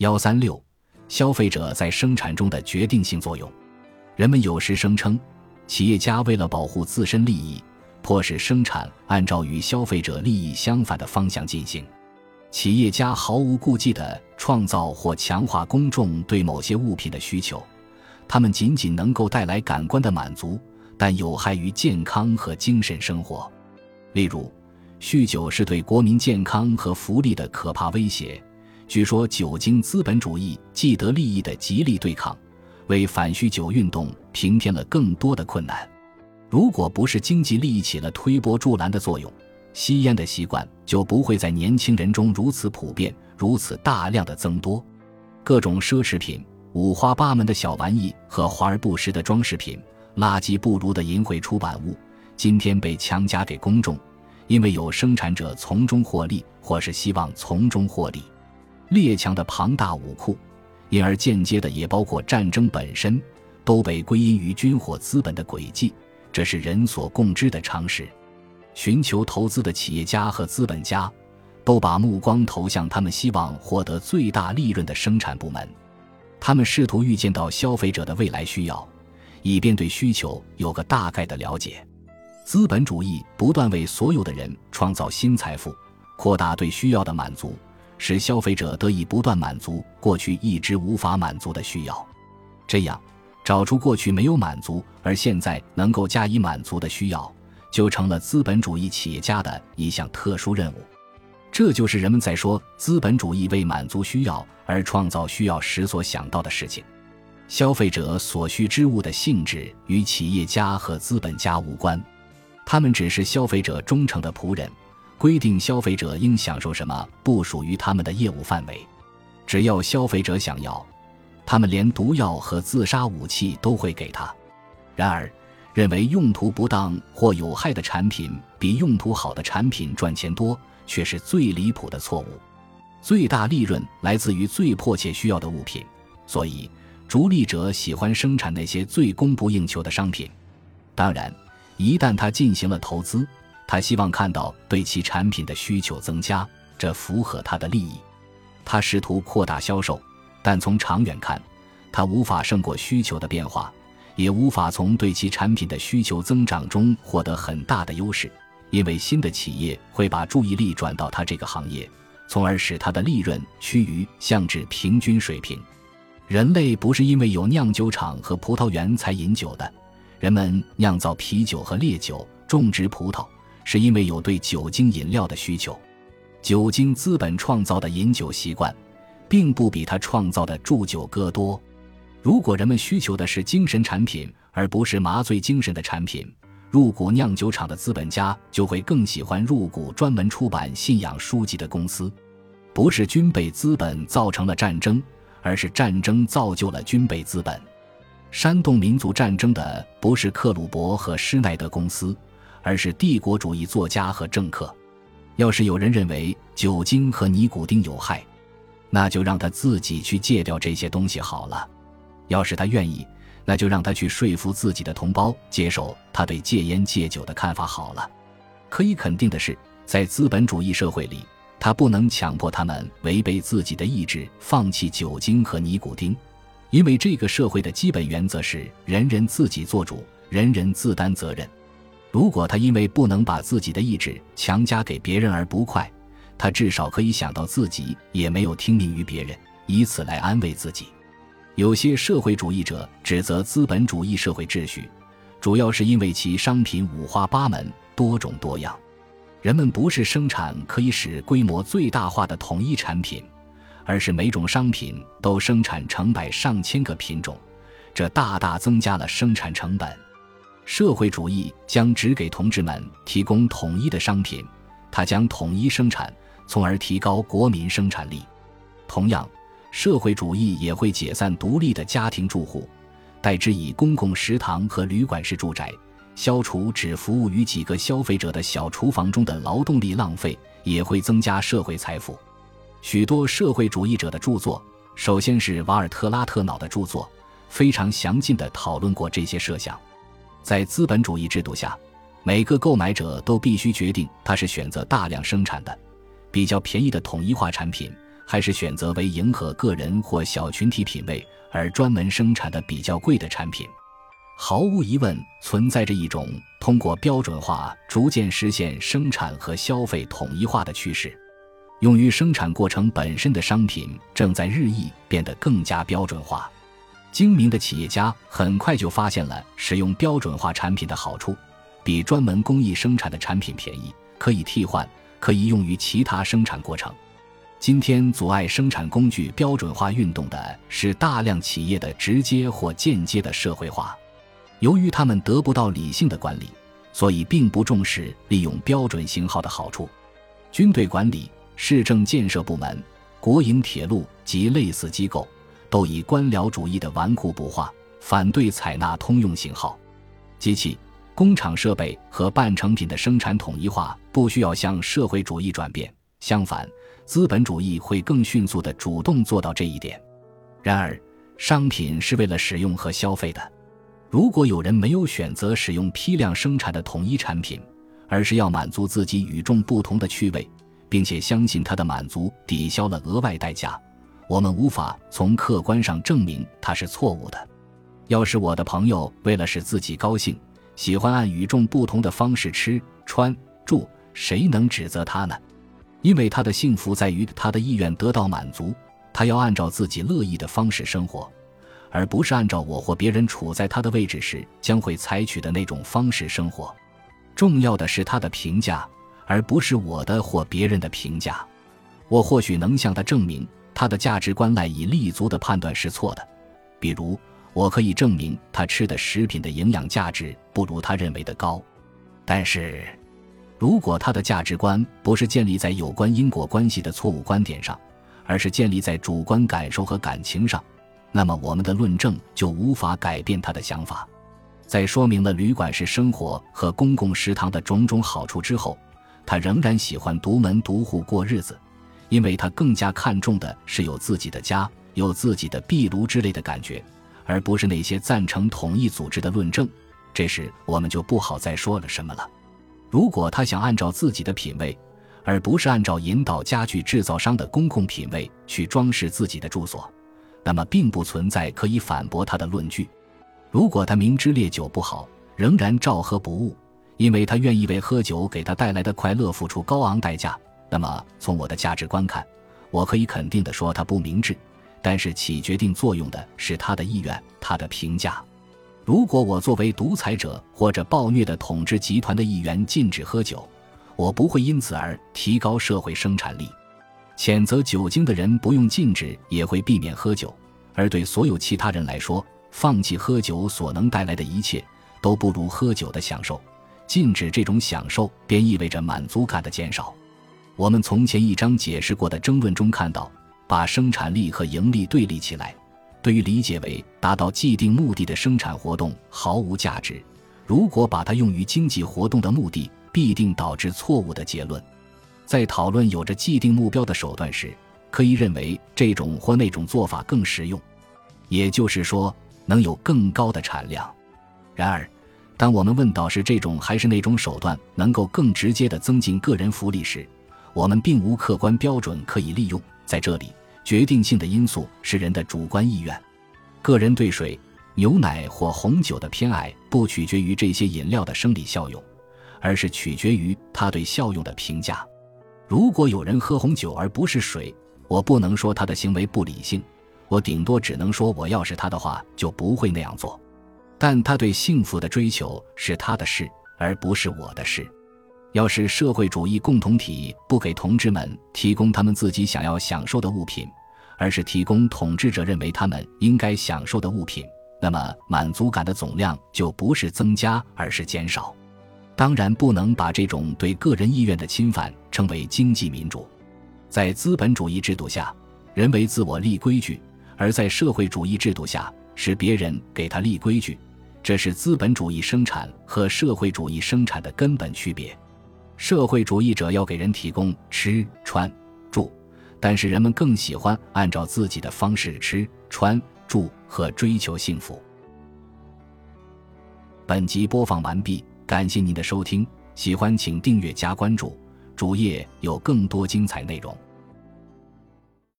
幺三六，消费者在生产中的决定性作用。人们有时声称，企业家为了保护自身利益，迫使生产按照与消费者利益相反的方向进行。企业家毫无顾忌地创造或强化公众对某些物品的需求，他们仅仅能够带来感官的满足，但有害于健康和精神生活。例如，酗酒是对国民健康和福利的可怕威胁。据说，酒精资本主义既得利益的极力对抗，为反酗酒运动平添了更多的困难。如果不是经济利益起了推波助澜的作用，吸烟的习惯就不会在年轻人中如此普遍、如此大量的增多。各种奢侈品、五花八门的小玩意和华而不实的装饰品、垃圾不如的淫秽出版物，今天被强加给公众，因为有生产者从中获利，或是希望从中获利。列强的庞大武库，因而间接的也包括战争本身，都被归因于军火资本的轨迹，这是人所共知的常识。寻求投资的企业家和资本家，都把目光投向他们希望获得最大利润的生产部门。他们试图预见到消费者的未来需要，以便对需求有个大概的了解。资本主义不断为所有的人创造新财富，扩大对需要的满足，使消费者得以不断满足过去一直无法满足的需要。这样，找出过去没有满足而现在能够加以满足的需要。就成了资本主义企业家的一项特殊任务，这就是人们在说资本主义为满足需要而创造需要时所想到的事情。消费者所需之物的性质与企业家和资本家无关，他们只是消费者忠诚的仆人，规定消费者应享受什么不属于他们的业务范围。只要消费者想要，他们连毒药和自杀武器都会给他。然而。认为用途不当或有害的产品比用途好的产品赚钱多，却是最离谱的错误。最大利润来自于最迫切需要的物品，所以逐利者喜欢生产那些最供不应求的商品。当然，一旦他进行了投资，他希望看到对其产品的需求增加，这符合他的利益。他试图扩大销售，但从长远看，他无法胜过需求的变化。也无法从对其产品的需求增长中获得很大的优势，因为新的企业会把注意力转到他这个行业，从而使他的利润趋于向至平均水平。人类不是因为有酿酒厂和葡萄园才饮酒的，人们酿造啤酒和烈酒、种植葡萄，是因为有对酒精饮料的需求。酒精资本创造的饮酒习惯，并不比他创造的铸酒歌多。如果人们需求的是精神产品，而不是麻醉精神的产品，入股酿酒厂的资本家就会更喜欢入股专门出版信仰书籍的公司。不是军备资本造成了战争，而是战争造就了军备资本。煽动民族战争的不是克鲁伯和施耐德公司，而是帝国主义作家和政客。要是有人认为酒精和尼古丁有害，那就让他自己去戒掉这些东西好了。要是他愿意，那就让他去说服自己的同胞接受他对戒烟戒酒的看法好了。可以肯定的是，在资本主义社会里，他不能强迫他们违背自己的意志放弃酒精和尼古丁，因为这个社会的基本原则是人人自己做主，人人自担责任。如果他因为不能把自己的意志强加给别人而不快，他至少可以想到自己也没有听命于别人，以此来安慰自己。有些社会主义者指责资本主义社会秩序，主要是因为其商品五花八门、多种多样。人们不是生产可以使规模最大化的统一产品，而是每种商品都生产成百上千个品种，这大大增加了生产成本。社会主义将只给同志们提供统一的商品，它将统一生产，从而提高国民生产力。同样。社会主义也会解散独立的家庭住户，代之以公共食堂和旅馆式住宅，消除只服务于几个消费者的小厨房中的劳动力浪费，也会增加社会财富。许多社会主义者的著作，首先是瓦尔特拉特瑙的著作，非常详尽地讨论过这些设想。在资本主义制度下，每个购买者都必须决定他是选择大量生产的、比较便宜的统一化产品。还是选择为迎合个人或小群体品味而专门生产的比较贵的产品？毫无疑问，存在着一种通过标准化逐渐实现生产和消费统一化的趋势。用于生产过程本身的商品正在日益变得更加标准化。精明的企业家很快就发现了使用标准化产品的好处：比专门工艺生产的产品便宜，可以替换，可以用于其他生产过程。今天阻碍生产工具标准化运动的是大量企业的直接或间接的社会化。由于他们得不到理性的管理，所以并不重视利用标准型号的好处。军队管理、市政建设部门、国营铁路及类似机构都以官僚主义的顽固不化，反对采纳通用型号。机器、工厂设备和半成品的生产统一化不需要向社会主义转变，相反，资本主义会更迅速地主动做到这一点。然而，商品是为了使用和消费的。如果有人没有选择使用批量生产的统一产品，而是要满足自己与众不同的趣味，并且相信他的满足抵消了额外代价，我们无法从客观上证明他是错误的。要是我的朋友为了使自己高兴，喜欢按与众不同的方式吃、穿、住，谁能指责他呢？因为他的幸福在于他的意愿得到满足，他要按照自己乐意的方式生活。而不是按照我或别人处在他的位置时将会采取的那种方式生活。重要的是他的评价，而不是我的或别人的评价。我或许能向他证明他的价值观赖以立足的判断是错的。比如，我可以证明他吃的食品的营养价值不如他认为的高。但是，如果他的价值观不是建立在有关因果关系的错误观点上，而是建立在主观感受和感情上，那么，我们的论证就无法改变他的想法。在说明了旅馆式生活和公共食堂的种种好处之后，他仍然喜欢独门独户过日子，因为他更加看重的是有自己的家、有自己的壁炉之类的感觉，而不是那些赞成统一组织的论证。这时，我们就不好再说了什么了。如果他想按照自己的品味，而不是按照引导家具制造商的公共品味去装饰自己的住所。那么，并不存在可以反驳他的论据。如果他明知烈酒不好，仍然照喝不误，因为他愿意为喝酒给他带来的快乐付出高昂代价，那么从我的价值观看，我可以肯定地说他不明智。但是起决定作用的是他的意愿，他的评价。如果我作为独裁者或者暴虐的统治集团的一员禁止喝酒，我不会因此而提高社会生产力。谴责酒精的人不用禁止也会避免喝酒，而对所有其他人来说，放弃喝酒所能带来的一切都不如喝酒的享受。禁止这种享受便意味着满足感的减少。我们从前一章解释过的争论中看到，把生产力和盈利对立起来，对于理解为达到既定目的的生产活动毫无价值。如果把它用于经济活动的目的，必定导致错误的结论。在讨论有着既定目标的手段时，可以认为这种或那种做法更实用，也就是说能有更高的产量。然而，当我们问到是这种还是那种手段能够更直接地增进个人福利时，我们并无客观标准可以利用。在这里，决定性的因素是人的主观意愿。个人对水、牛奶或红酒的偏爱不取决于这些饮料的生理效用，而是取决于他对效用的评价。如果有人喝红酒而不是水，我不能说他的行为不理性，我顶多只能说，我要是他的话就不会那样做。但他对幸福的追求是他的事，而不是我的事。要是社会主义共同体不给同志们提供他们自己想要享受的物品，而是提供统治者认为他们应该享受的物品，那么满足感的总量就不是增加，而是减少。当然不能把这种对个人意愿的侵犯称为经济民主。在资本主义制度下，人为自我立规矩；而在社会主义制度下，是别人给他立规矩。这是资本主义生产和社会主义生产的根本区别。社会主义者要给人提供吃穿住，但是人们更喜欢按照自己的方式吃穿住和追求幸福。本集播放完毕。感谢您的收听，喜欢请订阅加关注，主页有更多精彩内容。